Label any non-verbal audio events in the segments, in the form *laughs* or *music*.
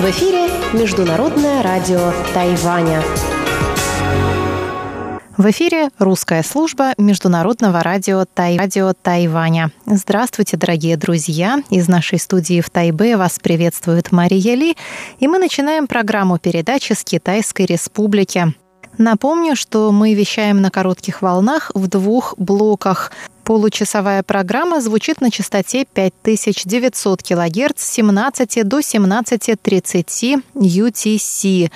В эфире Международное радио Тайваня. В эфире русская служба Международного радио, Тай... радио Тайваня. Здравствуйте, дорогие друзья! Из нашей студии в Тайбе вас приветствует Мария Ли, и мы начинаем программу передачи с Китайской Республики. Напомню, что мы вещаем на коротких волнах в двух блоках. Получасовая программа звучит на частоте 5900 кГц с 17 до 17.30 UTC.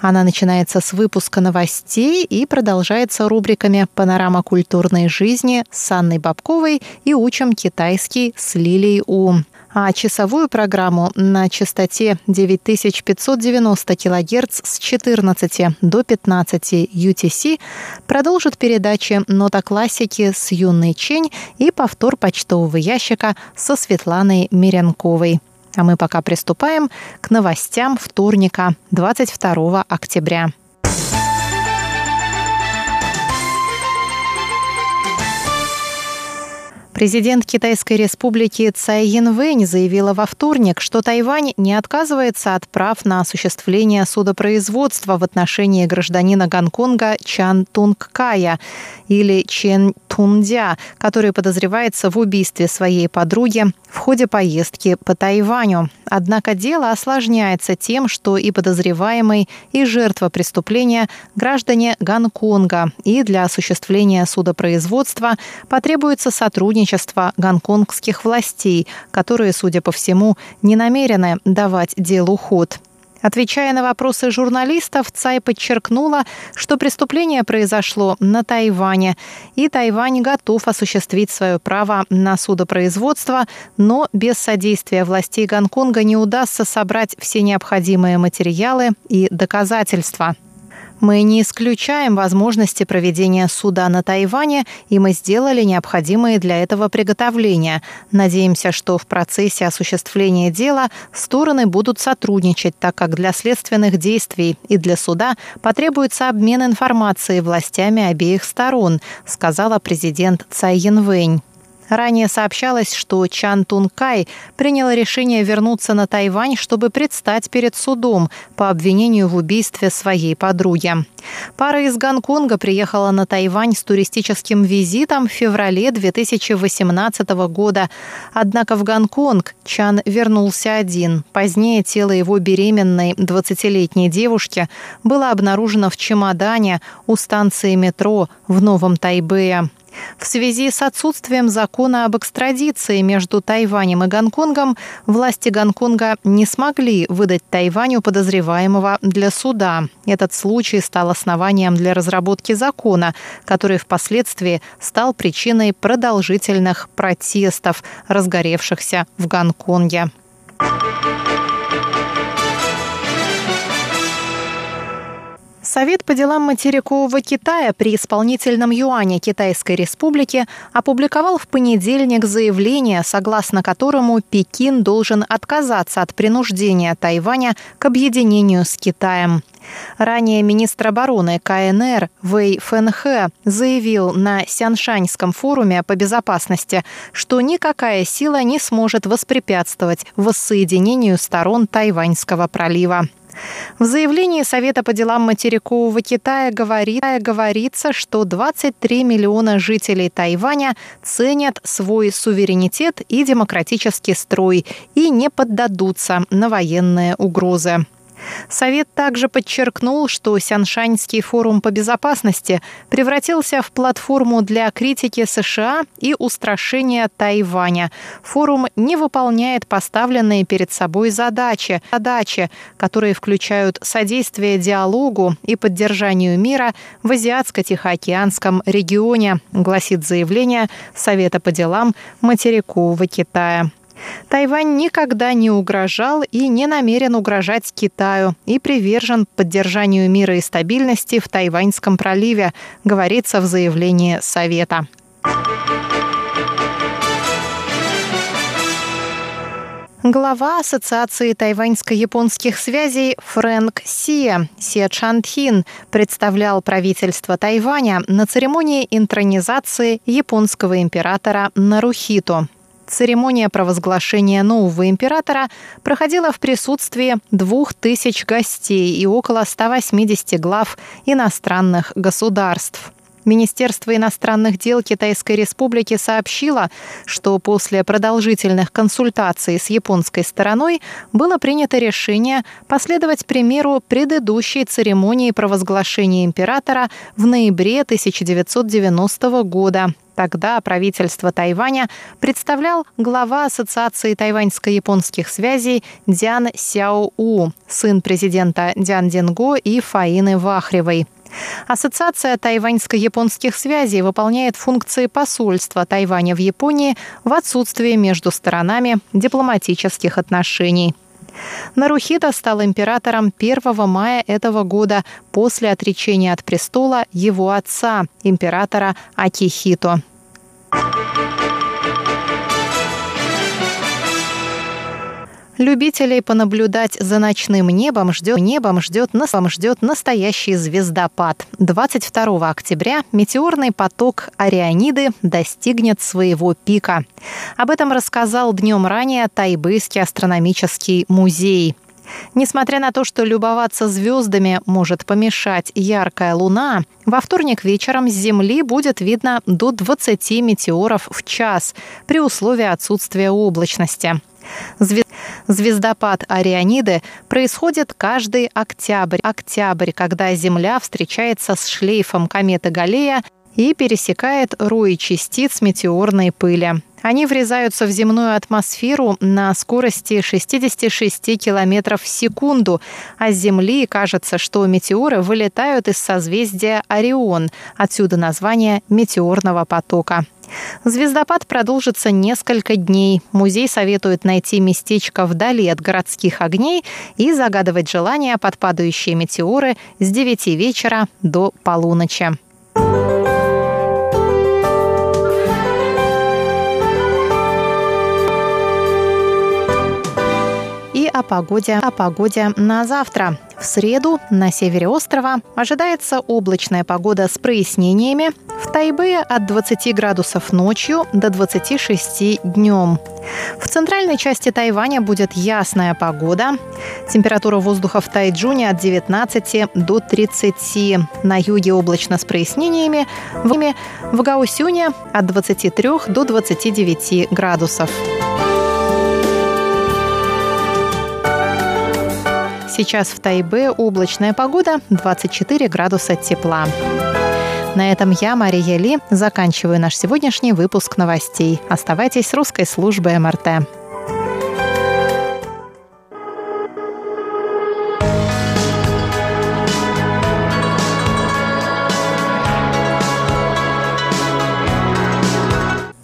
Она начинается с выпуска новостей и продолжается рубриками «Панорама культурной жизни» с Анной Бабковой и «Учим китайский» с Лилией У а часовую программу на частоте 9590 кГц с 14 до 15 UTC продолжит передачи «Нота классики» с Юной Чень и повтор почтового ящика со Светланой Мирянковой. А мы пока приступаем к новостям вторника, 22 октября. Президент Китайской республики Цай Янвэнь заявила во вторник, что Тайвань не отказывается от прав на осуществление судопроизводства в отношении гражданина Гонконга Чан Тунг Кая или Чен Тундя, который подозревается в убийстве своей подруги в ходе поездки по Тайваню. Однако дело осложняется тем, что и подозреваемый, и жертва преступления – граждане Гонконга, и для осуществления судопроизводства потребуется сотрудничество гонконгских властей, которые, судя по всему, не намерены давать делу ход. Отвечая на вопросы журналистов, Цай подчеркнула, что преступление произошло на Тайване, и Тайвань готов осуществить свое право на судопроизводство, но без содействия властей Гонконга не удастся собрать все необходимые материалы и доказательства. Мы не исключаем возможности проведения суда на Тайване, и мы сделали необходимые для этого приготовления. Надеемся, что в процессе осуществления дела стороны будут сотрудничать, так как для следственных действий и для суда потребуется обмен информацией властями обеих сторон, сказала президент Цай Янвэнь. Ранее сообщалось, что Чан Тун Кай принял решение вернуться на Тайвань, чтобы предстать перед судом по обвинению в убийстве своей подруги. Пара из Гонконга приехала на Тайвань с туристическим визитом в феврале 2018 года. Однако в Гонконг Чан вернулся один. Позднее тело его беременной 20-летней девушки было обнаружено в чемодане у станции метро в Новом Тайбэе. В связи с отсутствием закона об экстрадиции между Тайванем и Гонконгом, власти Гонконга не смогли выдать Тайваню подозреваемого для суда. Этот случай стал основанием для разработки закона, который впоследствии стал причиной продолжительных протестов, разгоревшихся в Гонконге. Совет по делам материкового Китая при исполнительном юане Китайской Республики опубликовал в понедельник заявление, согласно которому Пекин должен отказаться от принуждения Тайваня к объединению с Китаем. Ранее министр обороны КНР Вэй Фэнхэ заявил на Сяншаньском форуме по безопасности, что никакая сила не сможет воспрепятствовать воссоединению сторон Тайваньского пролива. В заявлении Совета по делам материкового Китая говорит, говорится, что 23 миллиона жителей Тайваня ценят свой суверенитет и демократический строй и не поддадутся на военные угрозы. Совет также подчеркнул, что Сяншаньский форум по безопасности превратился в платформу для критики США и устрашения Тайваня. Форум не выполняет поставленные перед собой задачи, задачи, которые включают содействие диалогу и поддержанию мира в Азиатско-Тихоокеанском регионе, гласит заявление Совета по делам материкового Китая. Тайвань никогда не угрожал и не намерен угрожать Китаю и привержен поддержанию мира и стабильности в Тайваньском проливе, говорится в заявлении Совета. Глава Ассоциации тайваньско-японских связей Фрэнк Сия Се Чантхин представлял правительство Тайваня на церемонии интронизации японского императора Нарухито. Церемония провозглашения нового императора проходила в присутствии двух тысяч гостей и около 180 глав иностранных государств. Министерство иностранных дел Китайской Республики сообщило, что после продолжительных консультаций с японской стороной было принято решение последовать примеру предыдущей церемонии провозглашения императора в ноябре 1990 года. Тогда правительство Тайваня представлял глава Ассоциации тайваньско-японских связей Дзян У, сын президента Дзян Динго и Фаины Вахревой. Ассоциация тайваньско-японских связей выполняет функции посольства Тайваня в Японии в отсутствие между сторонами дипломатических отношений. Нарухита стал императором 1 мая этого года после отречения от престола его отца, императора Акихито. Любителей понаблюдать за ночным небом ждет, небом ждет, носом ждет настоящий звездопад. 22 октября метеорный поток Арианиды достигнет своего пика. Об этом рассказал днем ранее Тайбэйский астрономический музей. Несмотря на то, что любоваться звездами может помешать яркая луна, во вторник вечером с Земли будет видно до 20 метеоров в час при условии отсутствия облачности. Звездопад Арианиды происходит каждый октябрь, октябрь, когда Земля встречается с шлейфом кометы Галлея и пересекает рои частиц метеорной пыли. Они врезаются в земную атмосферу на скорости 66 км в секунду, а с Земли кажется, что метеоры вылетают из созвездия Орион, отсюда название метеорного потока. Звездопад продолжится несколько дней. Музей советует найти местечко вдали от городских огней и загадывать желания под падающие метеоры с 9 вечера до полуночи. О погоде, о погоде на завтра. В среду на севере острова ожидается облачная погода с прояснениями. В Тайбе от 20 градусов ночью до 26 днем. В центральной части Тайваня будет ясная погода. Температура воздуха в Тайджуне от 19 до 30. На юге облачно с прояснениями. В Гаусюне от 23 до 29 градусов. Сейчас в Тайбе облачная погода, 24 градуса тепла. На этом я, Мария Ли, заканчиваю наш сегодняшний выпуск новостей. Оставайтесь с русской службой МРТ.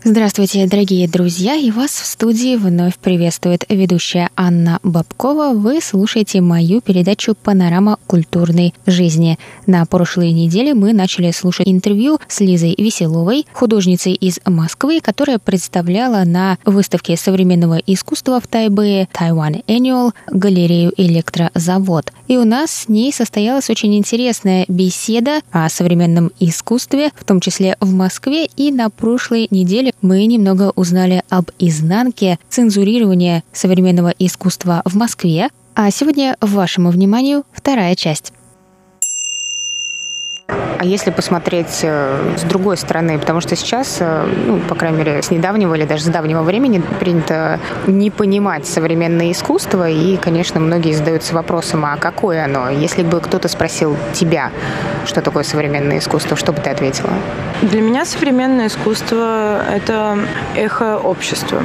Здравствуйте, дорогие друзья, и вас в студии вновь приветствует ведущая Анна Бабкова. Вы слушаете мою передачу «Панорама культурной жизни». На прошлой неделе мы начали слушать интервью с Лизой Веселовой, художницей из Москвы, которая представляла на выставке современного искусства в Тайбэе Taiwan Annual галерею «Электрозавод». И у нас с ней состоялась очень интересная беседа о современном искусстве, в том числе в Москве, и на прошлой неделе мы немного узнали об изнанке цензурирования современного искусства в Москве, а сегодня вашему вниманию вторая часть. А если посмотреть э, с другой стороны, потому что сейчас, э, ну, по крайней мере, с недавнего или даже с давнего времени принято не понимать современное искусство, и, конечно, многие задаются вопросом, а какое оно? Если бы кто-то спросил тебя, что такое современное искусство, что бы ты ответила? Для меня современное искусство — это эхо общества.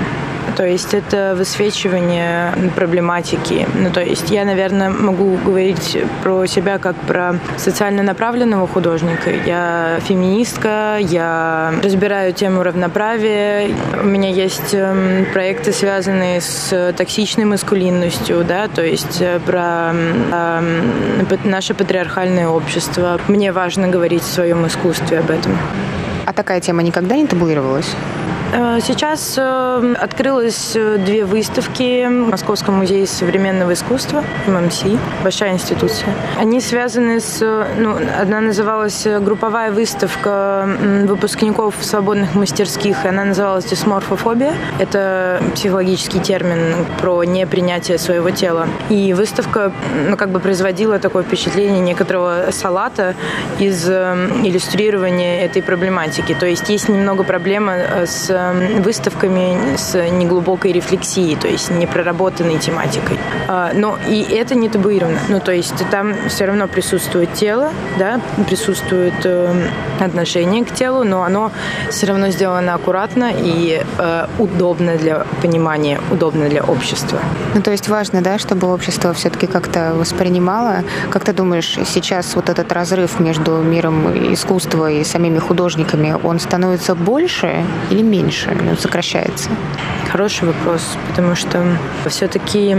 То есть это высвечивание проблематики. Ну, то есть я, наверное, могу говорить про себя как про социально направленного художника. Я феминистка, я разбираю тему равноправия. У меня есть эм, проекты, связанные с токсичной маскулинностью, да, то есть э, про э, наше патриархальное общество. Мне важно говорить в своем искусстве об этом. А такая тема никогда не табуировалась? Э, сейчас э, открылось э, две выставки в Московском музее современного искусства, ММС, большая институция. Они связаны с... Ну, одна называлась групповая выставка выпускников свободных мастерских, и она называлась дисморфофобия. Это психологический термин про непринятие своего тела. И выставка ну, как бы производила такое впечатление некоторого салата из иллюстрирования этой проблематики. То есть есть немного проблема с выставками с неглубокой рефлексией, то есть непроработанной тематикой. А, но и это не табуировано. Ну, то есть там все равно присутствует тело, да, присутствует э, отношение к телу, но оно все равно сделано аккуратно и э, удобно для понимания, удобно для общества. Ну, то есть важно, да, чтобы общество все-таки как-то воспринимало. Как ты думаешь, сейчас вот этот разрыв между миром искусства и самими художниками, он становится больше или меньше? Меньше, он сокращается? Хороший вопрос, потому что все-таки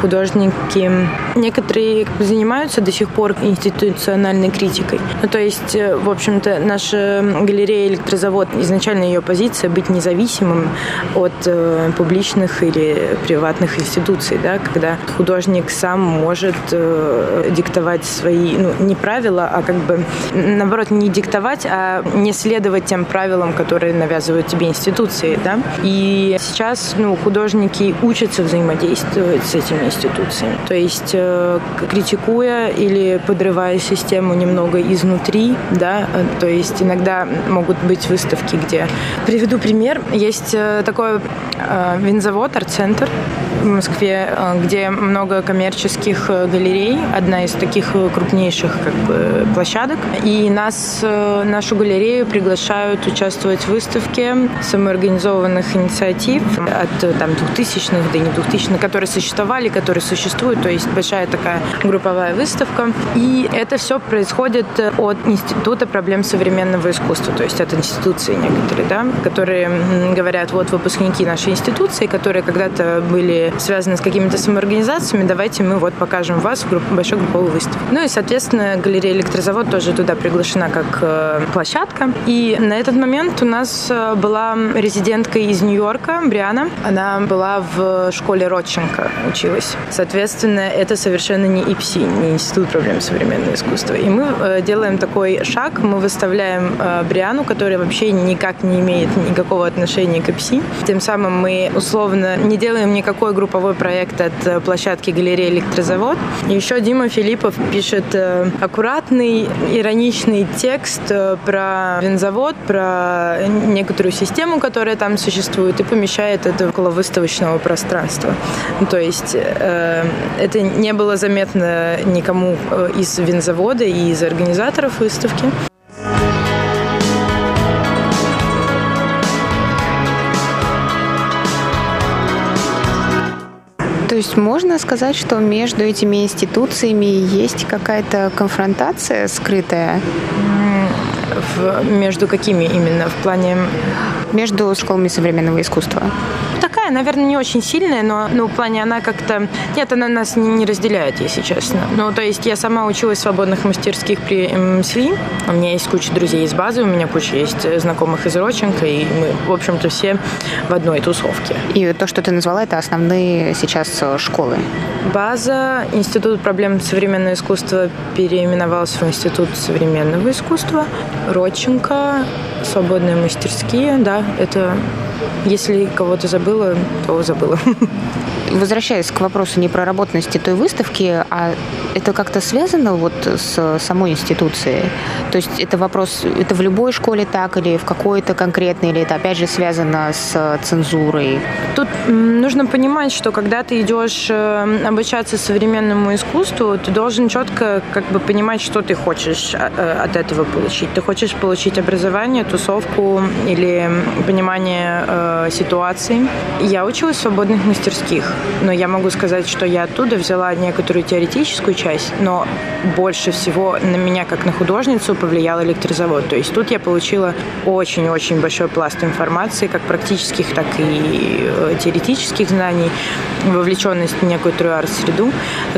художники некоторые занимаются до сих пор институциональной критикой. Ну, то есть, э, в общем-то, наша галерея «Электрозавод» изначально ее позиция быть независимым от э, публичных или приватных институций, да, когда художник сам может э, диктовать свои, ну, не правила, а как бы, наоборот, не диктовать, а не следовать тем правилам, которые навязывают тебе институции, да. И сейчас ну, художники учатся взаимодействовать с этими институциями. То есть э, критикуя или подрывая систему немного изнутри, да, э, то есть иногда могут быть выставки, где... Приведу пример. Есть э, такой винзавод, арт-центр в Москве, где много коммерческих галерей, одна из таких крупнейших как бы, площадок. И нас, нашу галерею приглашают участвовать в выставке самоорганизованных инициатив от э, там 2000-х, да не 2000-х, которые существовали, которые существуют, то есть большая такая групповая выставка. И это все происходит э, от Института проблем современного искусства, то есть от институции некоторые, да, которые говорят, вот выпускники нашей институции, которые когда-то были связаны с какими-то самоорганизациями, давайте мы вот покажем вас в групп, большой групповой выставке. Ну и, соответственно, галерея «Электрозавод» тоже туда приглашена как э, площадка. И на этот момент у нас была резидентка из Нью-Йорка, Бриана. Она была в школе Родченко, училась. Соответственно, это совершенно не ИПСИ, не Институт проблем современного искусства. И мы э, делаем такой шаг, мы выставляем э, Бриану, которая вообще никак не имеет никакого отношения к ИПСИ. Тем самым мы условно не делаем никакой групповой проект от э, площадки галереи «Электрозавод». Еще Дима Филиппов пишет аккуратный, ироничный текст про винзавод, про некоторую систему, которая там существует, и помещает это около выставочного пространства. То есть э, это не было заметно никому э, из винзавода и из организаторов выставки. То есть можно сказать, что между этими институциями есть какая-то конфронтация скрытая? В, между какими именно? В плане... Между школами современного искусства такая, наверное, не очень сильная, но ну, в плане она как-то... Нет, она нас не, не разделяет, если честно. Ну, то есть я сама училась в свободных мастерских при МСВ. У меня есть куча друзей из базы, у меня куча есть знакомых из Роченко, и мы, в общем-то, все в одной тусовке. И то, что ты назвала, это основные сейчас э, школы? База, Институт проблем современного искусства переименовался в Институт современного искусства. Роченко, свободные мастерские, да, это если кого-то забыла, то забыла. *laughs* Возвращаясь к вопросу непроработанности той выставки, а это как-то связано вот с самой институцией? То есть это вопрос, это в любой школе так или в какой-то конкретной, или это опять же связано с цензурой? Тут нужно понимать, что когда ты идешь э, обучаться современному искусству, ты должен четко как бы понимать, что ты хочешь э, от этого получить. Ты хочешь получить образование, тусовку или понимание э, ситуации. Я училась в свободных мастерских. Но я могу сказать, что я оттуда взяла некоторую теоретическую часть, но больше всего на меня, как на художницу, повлиял электрозавод. То есть тут я получила очень-очень большой пласт информации, как практических, так и э, теоретических знаний, вовлеченность в некоторую арт-среду.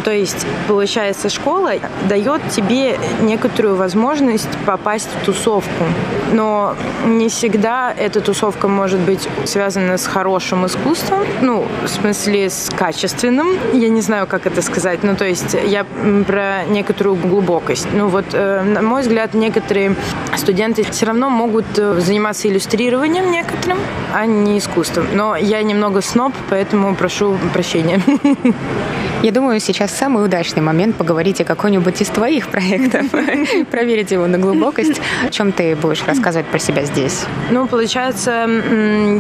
То есть, получается, школа дает тебе некоторую возможность попасть в тусовку. Но не всегда эта тусовка может быть связана с хорошим искусством, ну, в смысле, с качественным. Я не знаю, как это сказать. Ну, то есть я про некоторую глубокость. Ну, вот, э, на мой взгляд, некоторые студенты все равно могут э, заниматься иллюстрированием некоторым, а не искусством. Но я немного сноб, поэтому прошу прощения. *laughs* Я думаю, сейчас самый удачный момент поговорить о какой-нибудь из твоих проектов, *laughs* проверить его на глубокость. О чем ты будешь рассказывать про себя здесь? Ну, получается,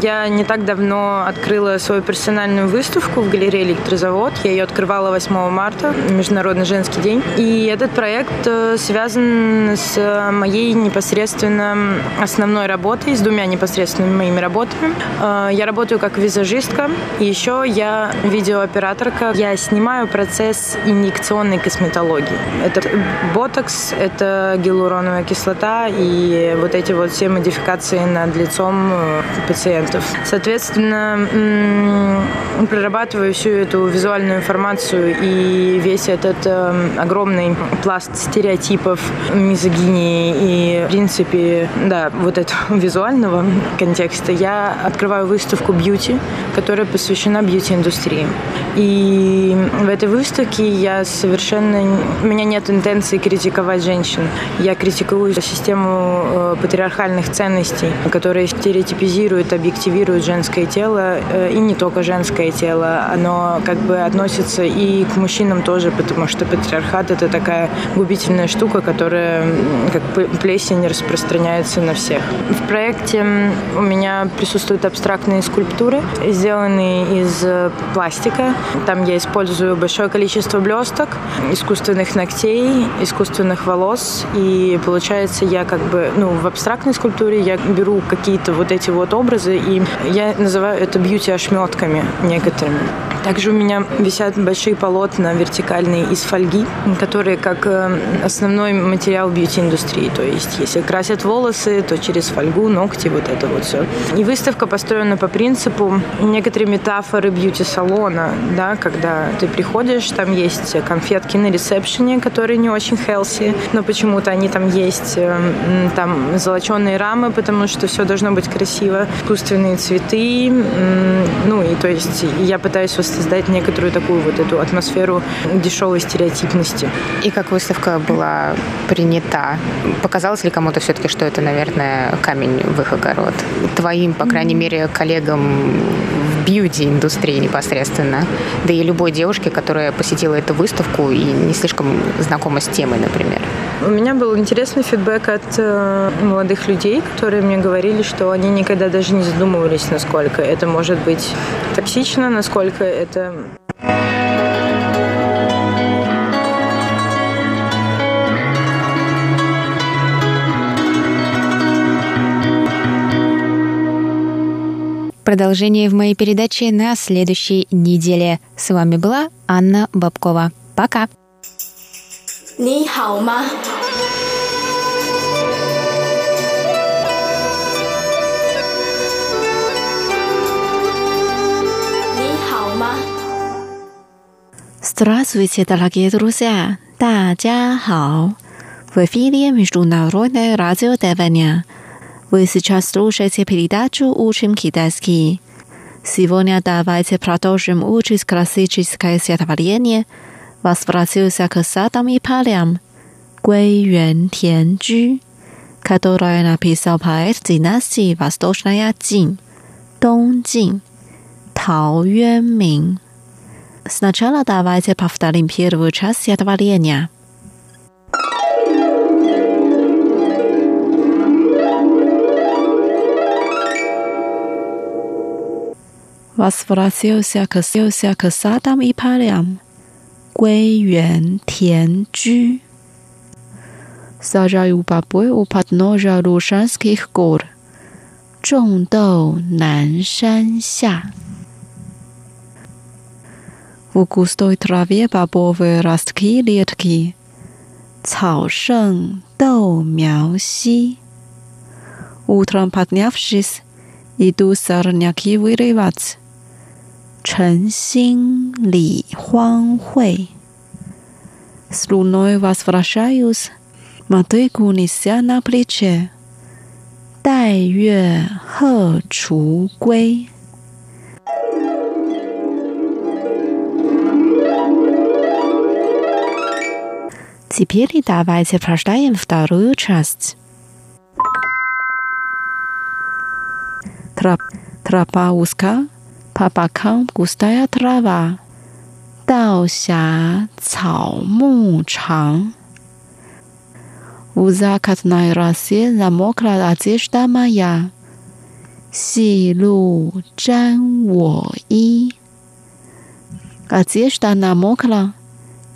я не так давно открыла свою персональную выставку в галерее «Электрозавод». Я ее открывала 8 марта, Международный женский день. И этот проект э, связан с моей непосредственно основной работой, с двумя непосредственными моими работами. Э, я работаю как визажистка, и еще я видеооператорка. Я снимаю процесс инъекционной косметологии. Это ботокс, это гиалуроновая кислота и вот эти вот все модификации над лицом э, пациентов. Соответственно, прорабатываю всю эту визуальную информацию и весь этот э, огромный пласт стереотипов, мизогинии и, в принципе, да, вот этого *laughs* визуального контекста, я открываю выставку бьюти, которая посвящена бьюти-индустрии. И в этой выставке я совершенно... У меня нет интенции критиковать женщин. Я критикую систему э, патриархальных ценностей, которые стереотипизируют, объективируют женское тело, э, и не только женское тело. Оно как бы относится и к мужчинам тоже, потому что патриархат — это такая губительная штука, которая как плесень распространяется на всех. В проекте у меня присутствуют абстрактные скульптуры, сделанные из э, пластика, там я использую большое количество блесток, искусственных ногтей, искусственных волос. И получается, я как бы, ну, в абстрактной скульптуре я беру какие-то вот эти вот образы, и я называю это бьюти-ошметками некоторыми. Также у меня висят большие полотна вертикальные из фольги, которые как э, основной материал бьюти-индустрии. То есть, если красят волосы, то через фольгу, ногти, вот это вот все. И выставка построена по принципу некоторые метафоры бьюти-салона, да, когда ты приходишь, там есть конфетки на ресепшене, которые не очень healthy, но почему-то они там есть, э, там золоченые рамы, потому что все должно быть красиво, искусственные цветы, ну и то есть я пытаюсь создать некоторую такую вот эту атмосферу дешевой стереотипности. И как выставка была принята? Показалось ли кому-то все-таки, что это, наверное, камень в их огород? Твоим, по крайней мере, коллегам бьюти-индустрии непосредственно, да и любой девушке, которая посетила эту выставку и не слишком знакома с темой, например. У меня был интересный фидбэк от э, молодых людей, которые мне говорили, что они никогда даже не задумывались, насколько это может быть токсично, насколько это Продолжение в моей передаче на следующей неделе. С вами была Анна Бабкова. Пока! 你好吗？你好吗？Здравствуйте, дорогие друзья! 大家好! В эфире Международное радио Тайваня. вы сейчас слушаете передачу «Учим китайский». Сегодня давайте продолжим учить классическое стихотворение – возвратился к садам и полям Гуэй Юэн Тян Джу, которое написал поэт династии Восточная Цин, Jin, Тao Юэнмин. Сначала давайте повторим первую часть стихотворения. Возвратился к, к садам и полям 归园田居。Сажаю бобы у подножия Рушанских гор，种豆南山下。 В густой траве бобовые ростки редки, Цао шeng доу мяу си. Утром поднявшись, иду сорняки вырывать. 晨兴理荒秽。С луной возвращаюсь, мотыгу неся на плече. 待月荷锄归。Теперь давайте прочитаем вторую часть. Троп, тропа узка, Papakam густая трава. Даося цао му чанг. В закатной росе замокла одежда моя. Си лу чан во и. Одежда намокла.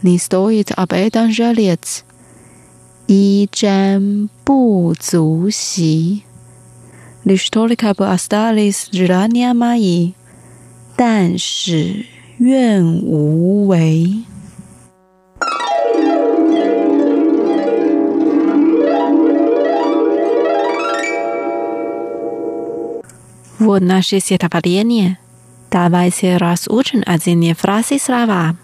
Не стоит об этом жалеть. И чан бу цу си. Лишь только бы остались желания мои. 但使愿无违。Вот наше стихотворение. Давайте разучим один фразы слова.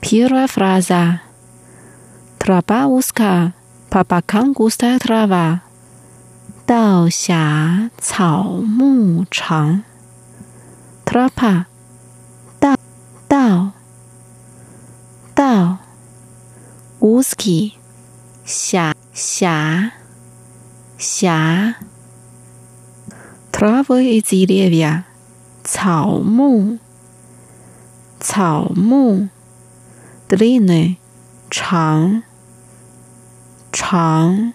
Первая фраза. Тропа узкая, по бокам густая трава. 道狭草木长。Тропа. 道道道 узкий 狭狭狭 травы и деревья 草木草木 длинный 长长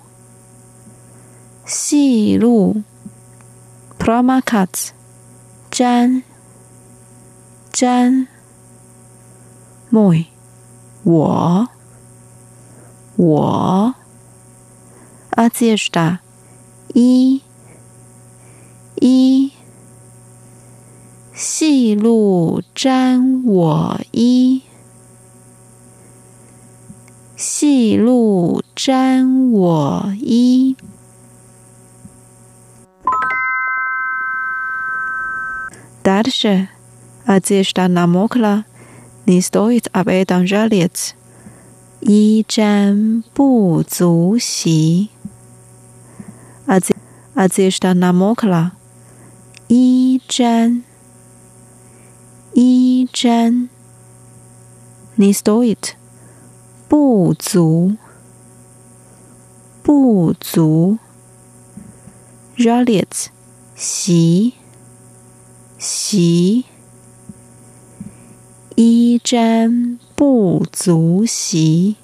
细路。P r o m a c a t 粘粘。M o 我我。A z i e s t a 一一。细路粘我衣，细路粘我衣。我衣 Дальше одежда намокла, не стоит об этом жалеть. И 沾不足惜。Одежда намокла. И 沾。一沾。Не стоит。不足。不足。жалеть。惜。 惜。一沾不足惜。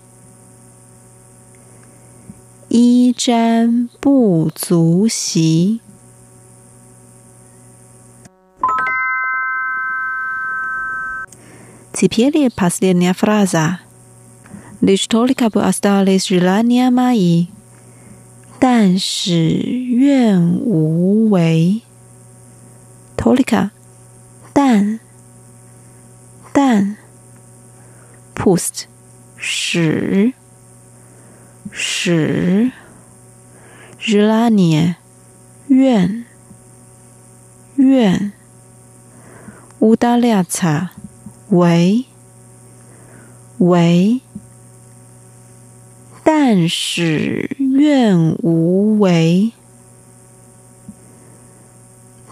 一沾不足惜。Теперь последняя фраза. Лишь только бы остались желания мои, 但使愿无 ，tolika，蛋，蛋，post，屎，屎，zelanie，愿，愿，udaleca，为，为。但使愿无为。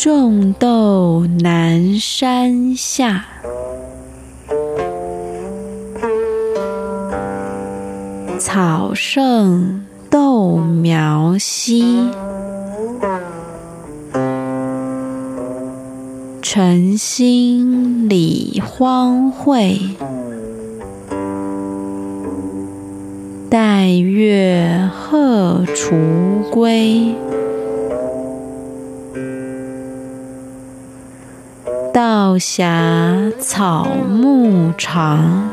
种豆南山下。草盛豆苗稀，晨兴理荒秽。待月荷锄归，狭草木长。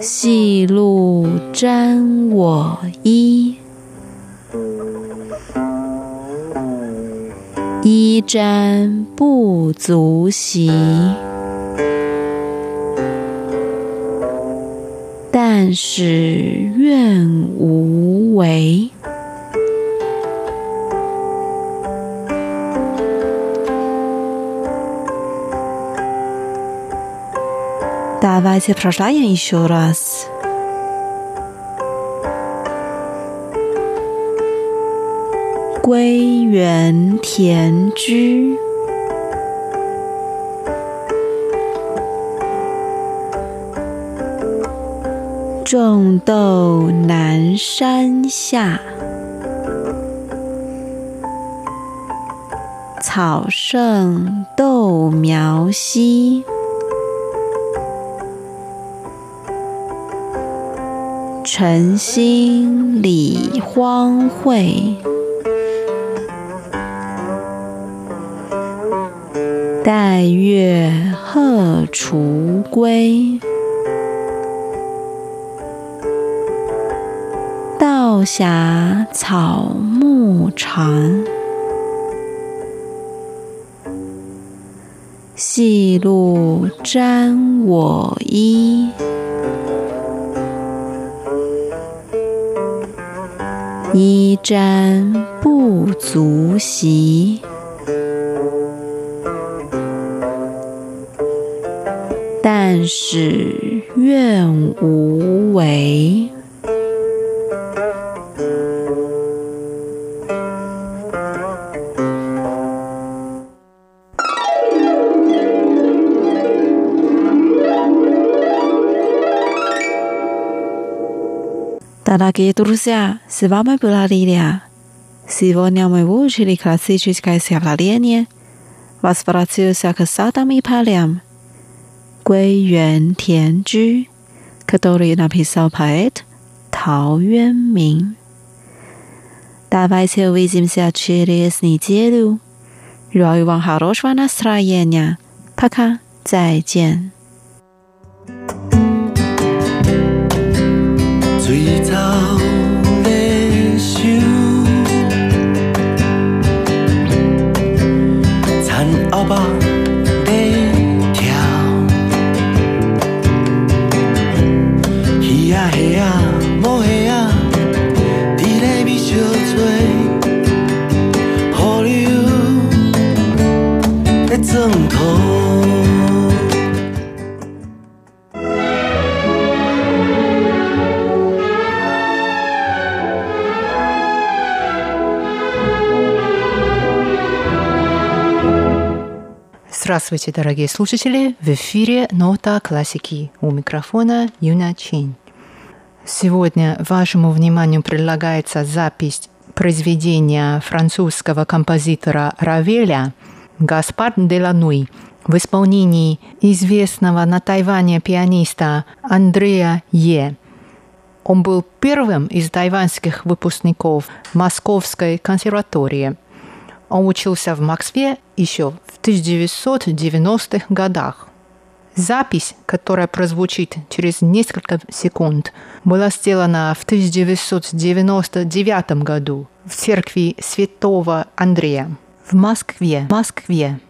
细露沾我衣，衣沾不足惜。但使愿无违。Давайте прочитаем еще раз. «归园田居，种豆南山下，草盛豆苗稀。” 晨兴理荒秽，待月荷锄归。道狭草木长，细露沾我衣。衣沾不足惜，但使愿无违。Дорогие друзья, с вами была Лилия. Сегодня мы выучили классическое стихотворение «Возвратился к садам и полям» «Гуй Юэн Тян Джу», который написал поэт Тао Юэнмин. Давайте увидимся через неделю. Желаю вам хорошего настроения. Пока. 再见。Здравствуйте, дорогие слушатели! В эфире «Нота классики» у микрофона Юна Чин. Сегодня вашему вниманию предлагается запись произведения французского композитора Равеля «Гаспар де Лануй» в исполнении известного на Тайване пианиста Андрея Е. Он был первым из тайваньских выпускников Московской консерватории – он учился в Москве еще в 1990-х годах. Запись, которая прозвучит через несколько секунд, была сделана в 1999 году в церкви Святого Андрея в Москве. Москве.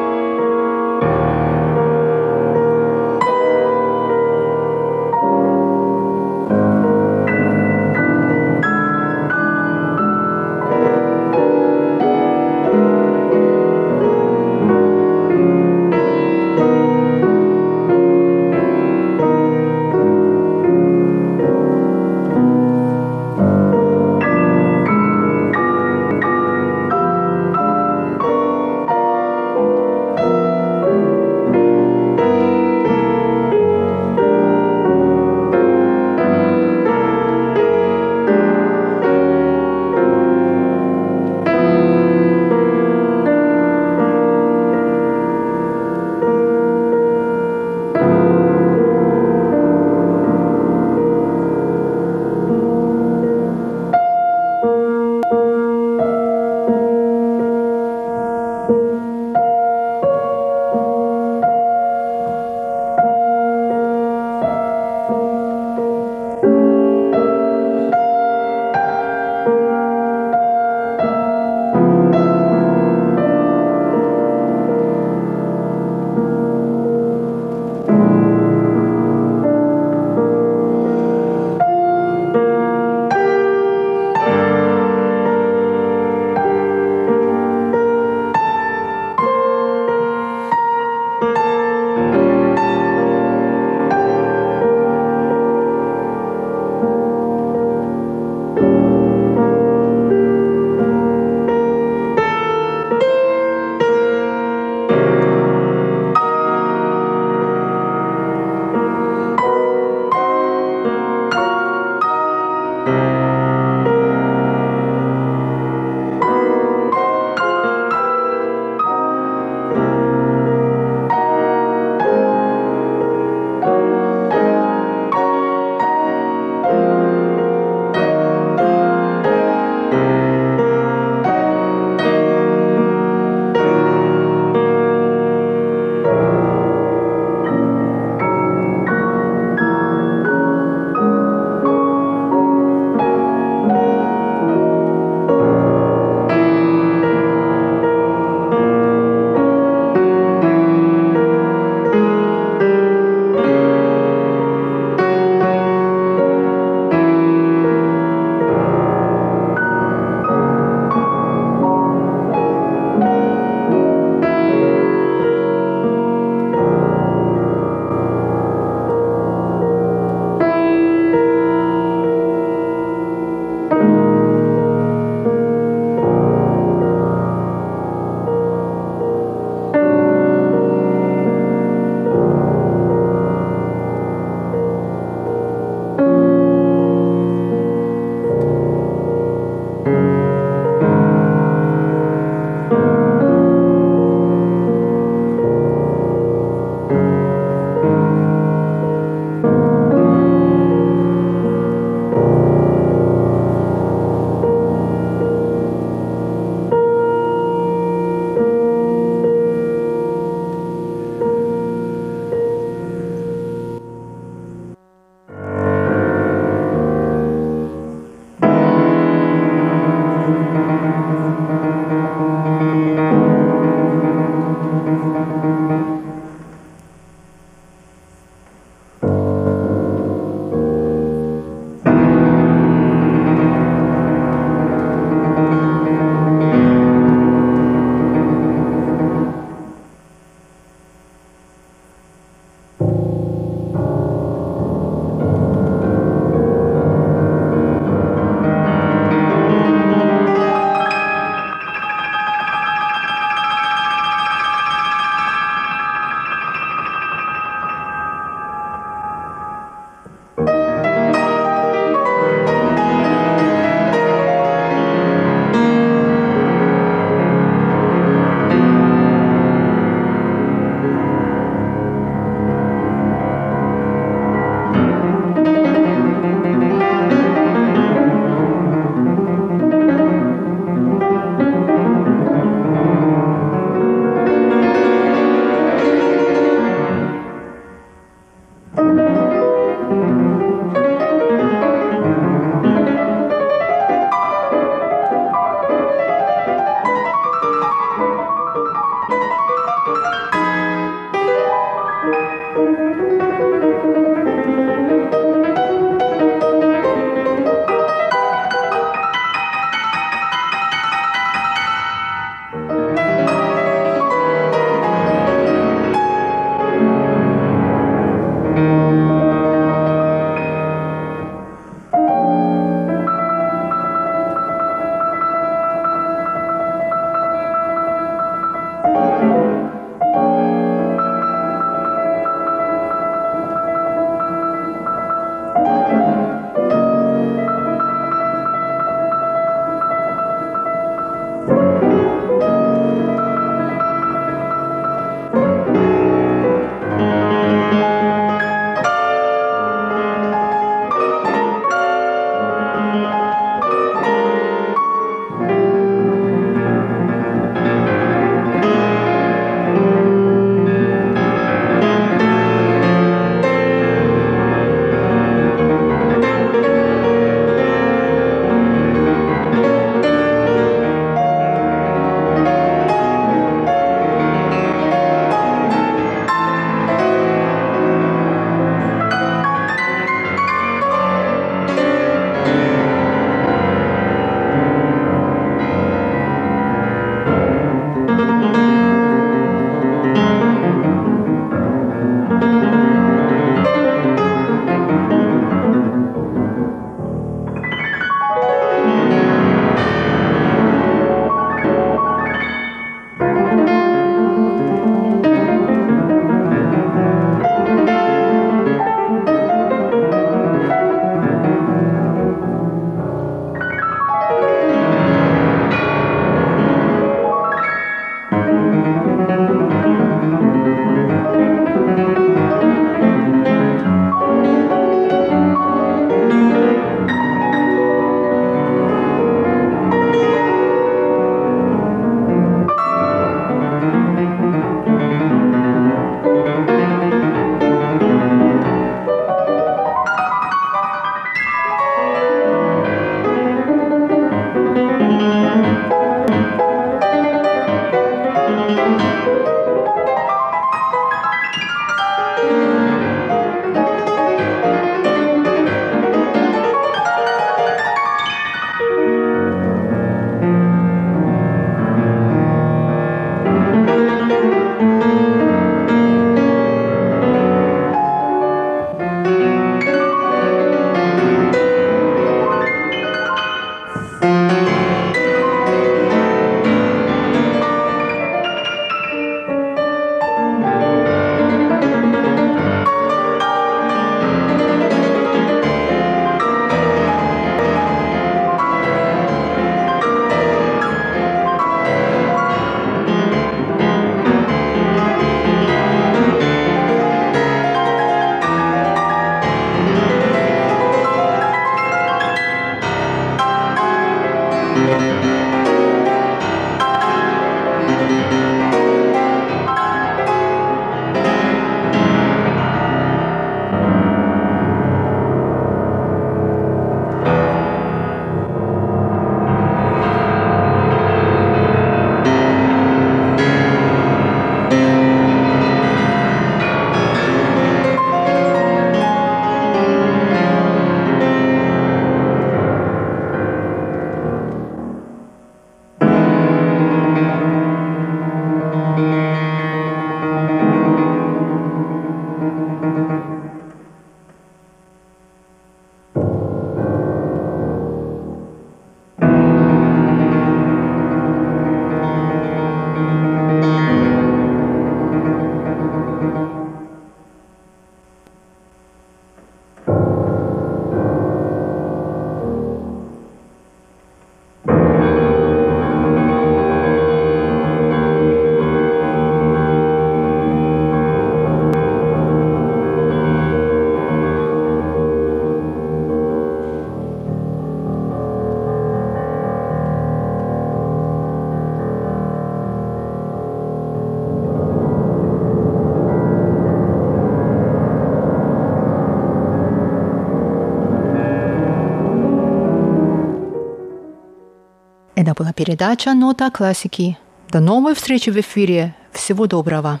Передача «Нота классики». До новой встречи в эфире. Всего доброго.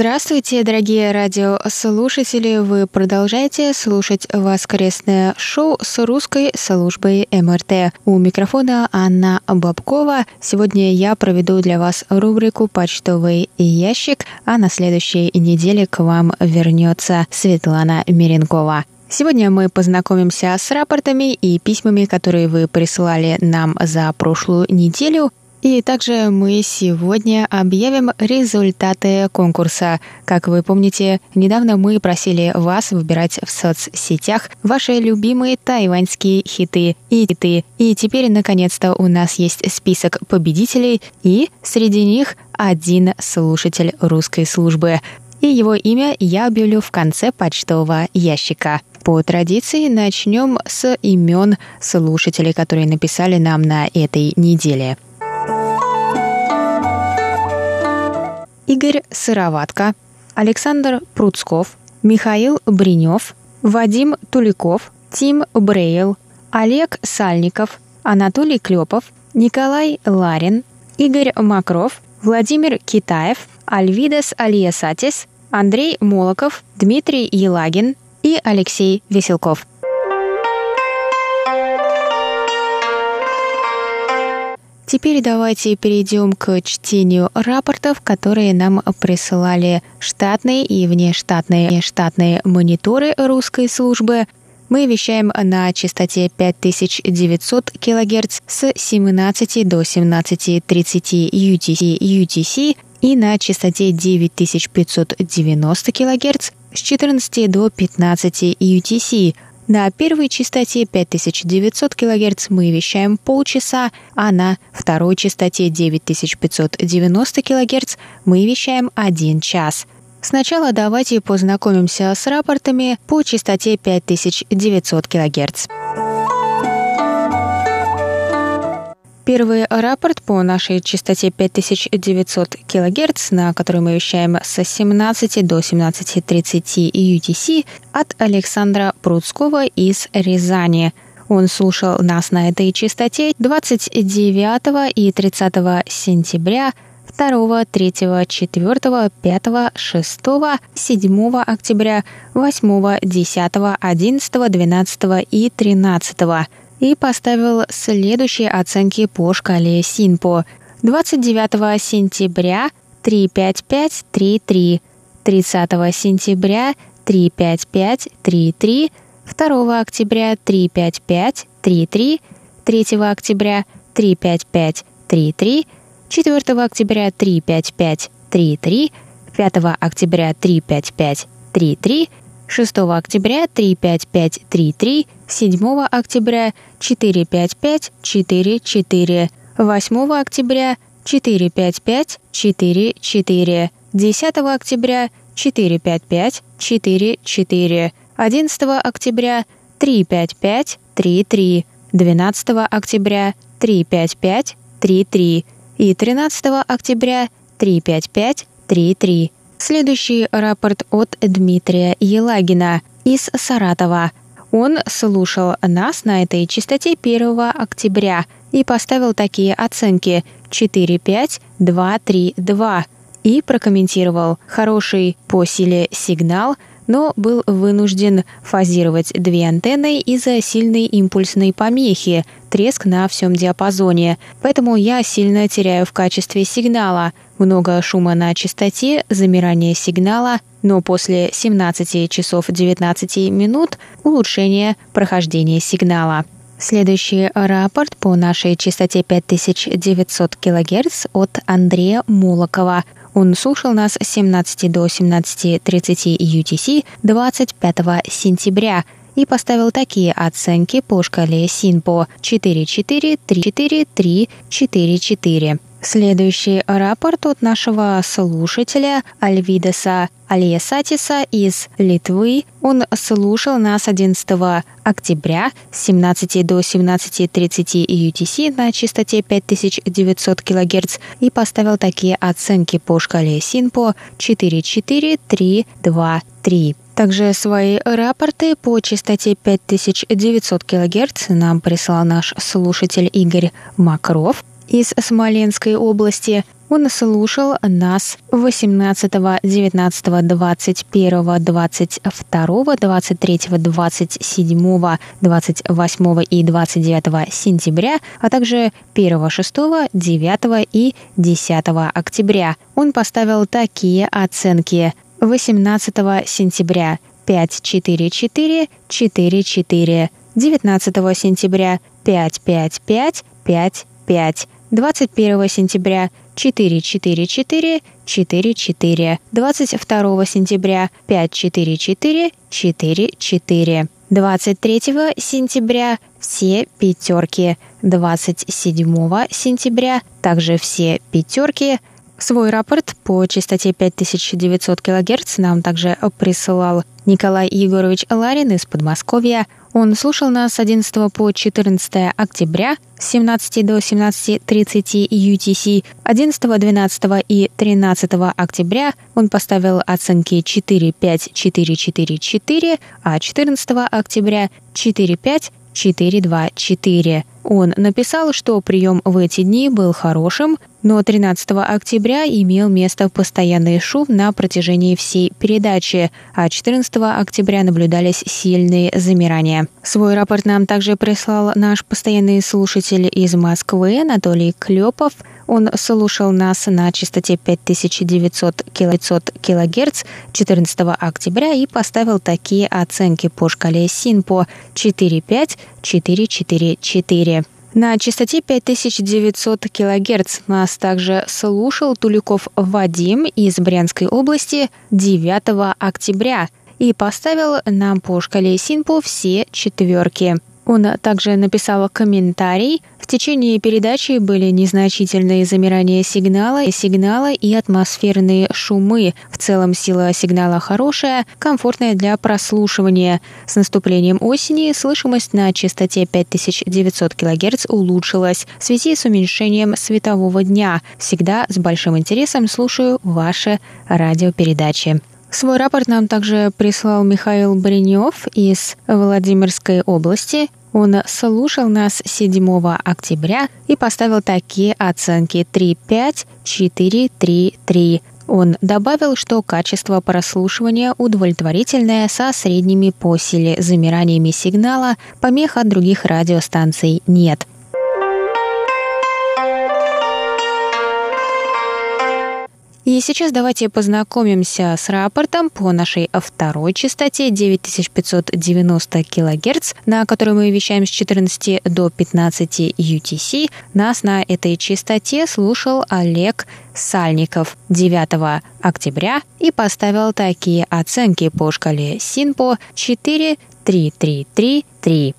Здравствуйте, дорогие радиослушатели! Вы продолжаете слушать воскресное шоу с русской службой МРТ. У микрофона Анна Бабкова. Сегодня я проведу для вас рубрику «Почтовый ящик», а на следующей неделе к вам вернется Светлана Миренкова. Сегодня мы познакомимся с рапортами и письмами, которые вы присылали нам за прошлую неделю. И также мы сегодня объявим результаты конкурса. Как вы помните, недавно мы просили вас выбирать в соцсетях ваши любимые тайваньские хиты и хиты. И теперь, наконец-то, у нас есть список победителей, и среди них один слушатель русской службы. И его имя я объявлю в конце почтового ящика. По традиции начнем с имен слушателей, которые написали нам на этой неделе. Игорь Сыроватко, Александр Пруцков, Михаил Бринев, Вадим Туликов, Тим Брейл, Олег Сальников, Анатолий Клепов, Николай Ларин, Игорь Макров, Владимир Китаев, Альвидес Алиесатис, Андрей Молоков, Дмитрий Елагин и Алексей Веселков. Теперь давайте перейдем к чтению рапортов, которые нам присылали штатные и внештатные штатные мониторы русской службы. Мы вещаем на частоте 5900 кГц с 17 до 17.30 UTC, UTC и на частоте 9590 кГц с 14 до 15 UTC – на первой частоте 5900 кГц мы вещаем полчаса, а на второй частоте 9590 кГц мы вещаем 1 час. Сначала давайте познакомимся с рапортами по частоте 5900 кГц. Первый рапорт по нашей частоте 5900 кГц, на которой мы вещаем с 17 до 17.30 UTC, от Александра Пруцкого из Рязани. Он слушал нас на этой частоте 29 и 30 сентября 2, 3, 4, 5, 6, 7 октября, 8, 10, 11, 12 и 13 и поставил следующие оценки по шкале СИНПО. 29 сентября 35533, 30 сентября 35533, 2 октября 35533, 3 октября 35533, 4 октября 35533, 5 октября 35533, 6 октября 35533, 7 октября 45544, 8 октября 45544, 10 октября 455 44, 11 октября 355 33, 12 октября 355 33 и 13 октября 355 33. Следующий рапорт от Дмитрия Елагина из Саратова. Он слушал нас на этой частоте 1 октября и поставил такие оценки 4, 5, 2, 3, 2 и прокомментировал хороший по силе сигнал, но был вынужден фазировать две антенны из-за сильной импульсной помехи, треск на всем диапазоне. Поэтому я сильно теряю в качестве сигнала. Много шума на частоте, замирание сигнала, но после 17 часов 19 минут улучшение прохождения сигнала. Следующий рапорт по нашей частоте 5900 кГц от Андрея Молокова. Он слушал нас с 17 до 17.30 UTC 25 сентября и поставил такие оценки по шкале СИНПО 4-4, 3-4, 3, 4-4. Следующий рапорт от нашего слушателя Альвидеса Алиесатиса из Литвы. Он слушал нас 11 октября с 17 до 17.30 UTC на частоте 5900 кГц и поставил такие оценки по шкале СИНПО 4, 4, 3, 2, 3. Также свои рапорты по частоте 5900 кГц нам прислал наш слушатель Игорь Макров из Смоленской области. Он слушал нас 18, 19, 21, 22, 23, 27, 28 и 29 сентября, а также 1, 6, 9 и 10 октября. Он поставил такие оценки. 18 сентября 5, 4, 4, 4, 4, 19 сентября 5, 5, 5, 5, 5, 21 сентября 444 44 22 сентября 544 44 23 сентября все пятерки 27 сентября также все пятерки Свой рапорт по частоте 5900 кГц нам также присылал Николай Егорович Ларин из Подмосковья. Он слушал нас с 11 по 14 октября с 17 до 17.30 UTC. 11, 12 и 13 октября он поставил оценки 4, 5, 4, 4, 4, а 14 октября 4, 5, 424. Он написал, что прием в эти дни был хорошим, но 13 октября имел место постоянный шум на протяжении всей передачи, а 14 октября наблюдались сильные замирания. Свой рапорт нам также прислал наш постоянный слушатель из Москвы Анатолий Клепов – он слушал нас на частоте 5900 кГц 14 октября и поставил такие оценки по шкале СИНПО 4.5, 4.4.4. На частоте 5900 кГц нас также слушал Туликов Вадим из Брянской области 9 октября и поставил нам по шкале СИНПО все четверки. Он также написал комментарий. Течение передачи были незначительные замирания сигнала, сигнала и атмосферные шумы. В целом сила сигнала хорошая, комфортная для прослушивания. С наступлением осени слышимость на частоте 5900 кГц улучшилась в связи с уменьшением светового дня. Всегда с большим интересом слушаю ваши радиопередачи. Свой рапорт нам также прислал Михаил Бринев из Владимирской области. Он слушал нас 7 октября и поставил такие оценки 3-5, 4-3-3. Он добавил, что качество прослушивания удовлетворительное со средними по силе замираниями сигнала, помех от других радиостанций нет. И сейчас давайте познакомимся с рапортом по нашей второй частоте 9590 кГц, на которой мы вещаем с 14 до 15 UTC. Нас на этой частоте слушал Олег Сальников 9 октября и поставил такие оценки по шкале СИНПО 4, 3, 3, 3, 3.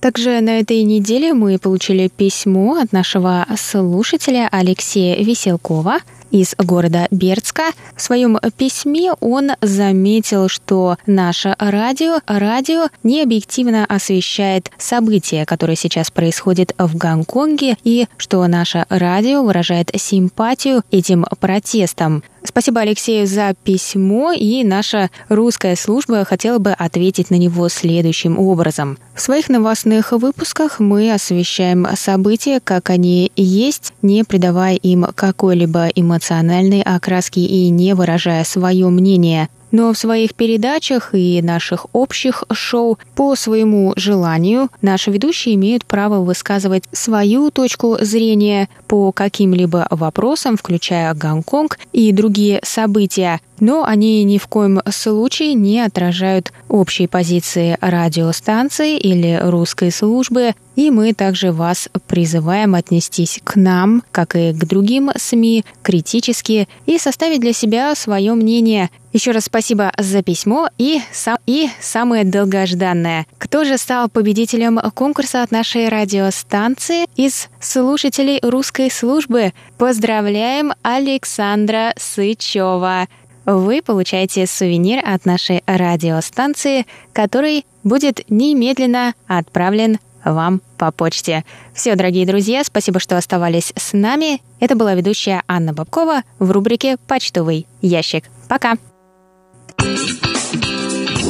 Также на этой неделе мы получили письмо от нашего слушателя Алексея Веселкова из города Бердска. В своем письме он заметил, что наше радио, радио не объективно освещает события, которые сейчас происходят в Гонконге, и что наше радио выражает симпатию этим протестам. Спасибо Алексею за письмо, и наша русская служба хотела бы ответить на него следующим образом. В своих новостных выпусках мы освещаем события, как они есть, не придавая им какой-либо эмоциональной окраски и не выражая свое мнение. Но в своих передачах и наших общих шоу по своему желанию наши ведущие имеют право высказывать свою точку зрения по каким-либо вопросам, включая Гонконг и другие события, но они ни в коем случае не отражают общей позиции радиостанции или русской службы, и мы также вас призываем отнестись к нам, как и к другим СМИ, критически и составить для себя свое мнение. Еще раз спасибо за письмо и, сам, и самое долгожданное. Кто же стал победителем конкурса от нашей радиостанции из слушателей русской службы? Поздравляем Александра Сычева! вы получаете сувенир от нашей радиостанции, который будет немедленно отправлен вам по почте. Все, дорогие друзья, спасибо, что оставались с нами. Это была ведущая Анна Бабкова в рубрике «Почтовый ящик». Пока!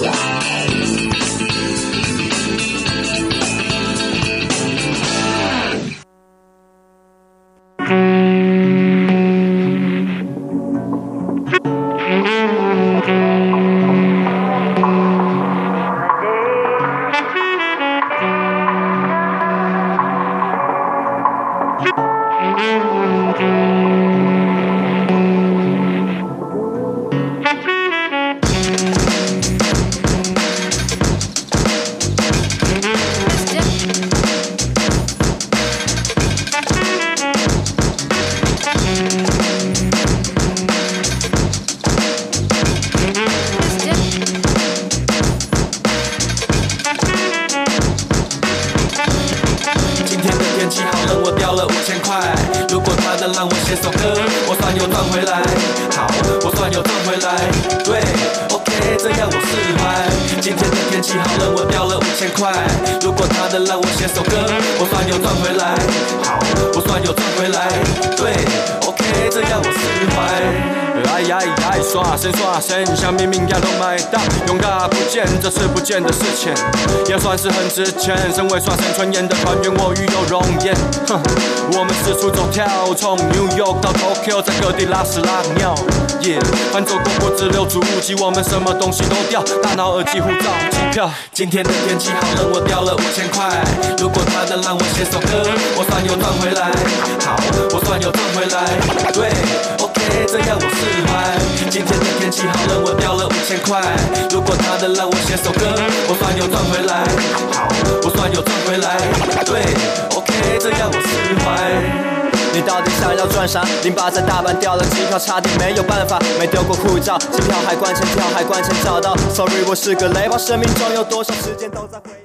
的之前。身为双生春燕的团员，我与有容颜。哼，我们四处走跳，从 New York 到 Tokyo，在各地拉屎拉尿。耶，翻走过不止六足无极，我们什么东西都掉，大脑、耳机、护照、机票。今天的天气好冷，我掉了五千块。如果他能让我写首歌，我算有赚回来。好，我算有赚回来。对，OK，这样我释怀。今天的天气好冷，我掉了五千块。如果他能让我写首歌。我算有赚回来，好，我算有赚回来，对，OK，这样我释怀。你到底想要赚啥？零八在大阪掉了机票，差点没有办法，没丢过护照，机票海关前跳，海关前找到。Sorry，我是个雷包，生命中有多少时间都在回。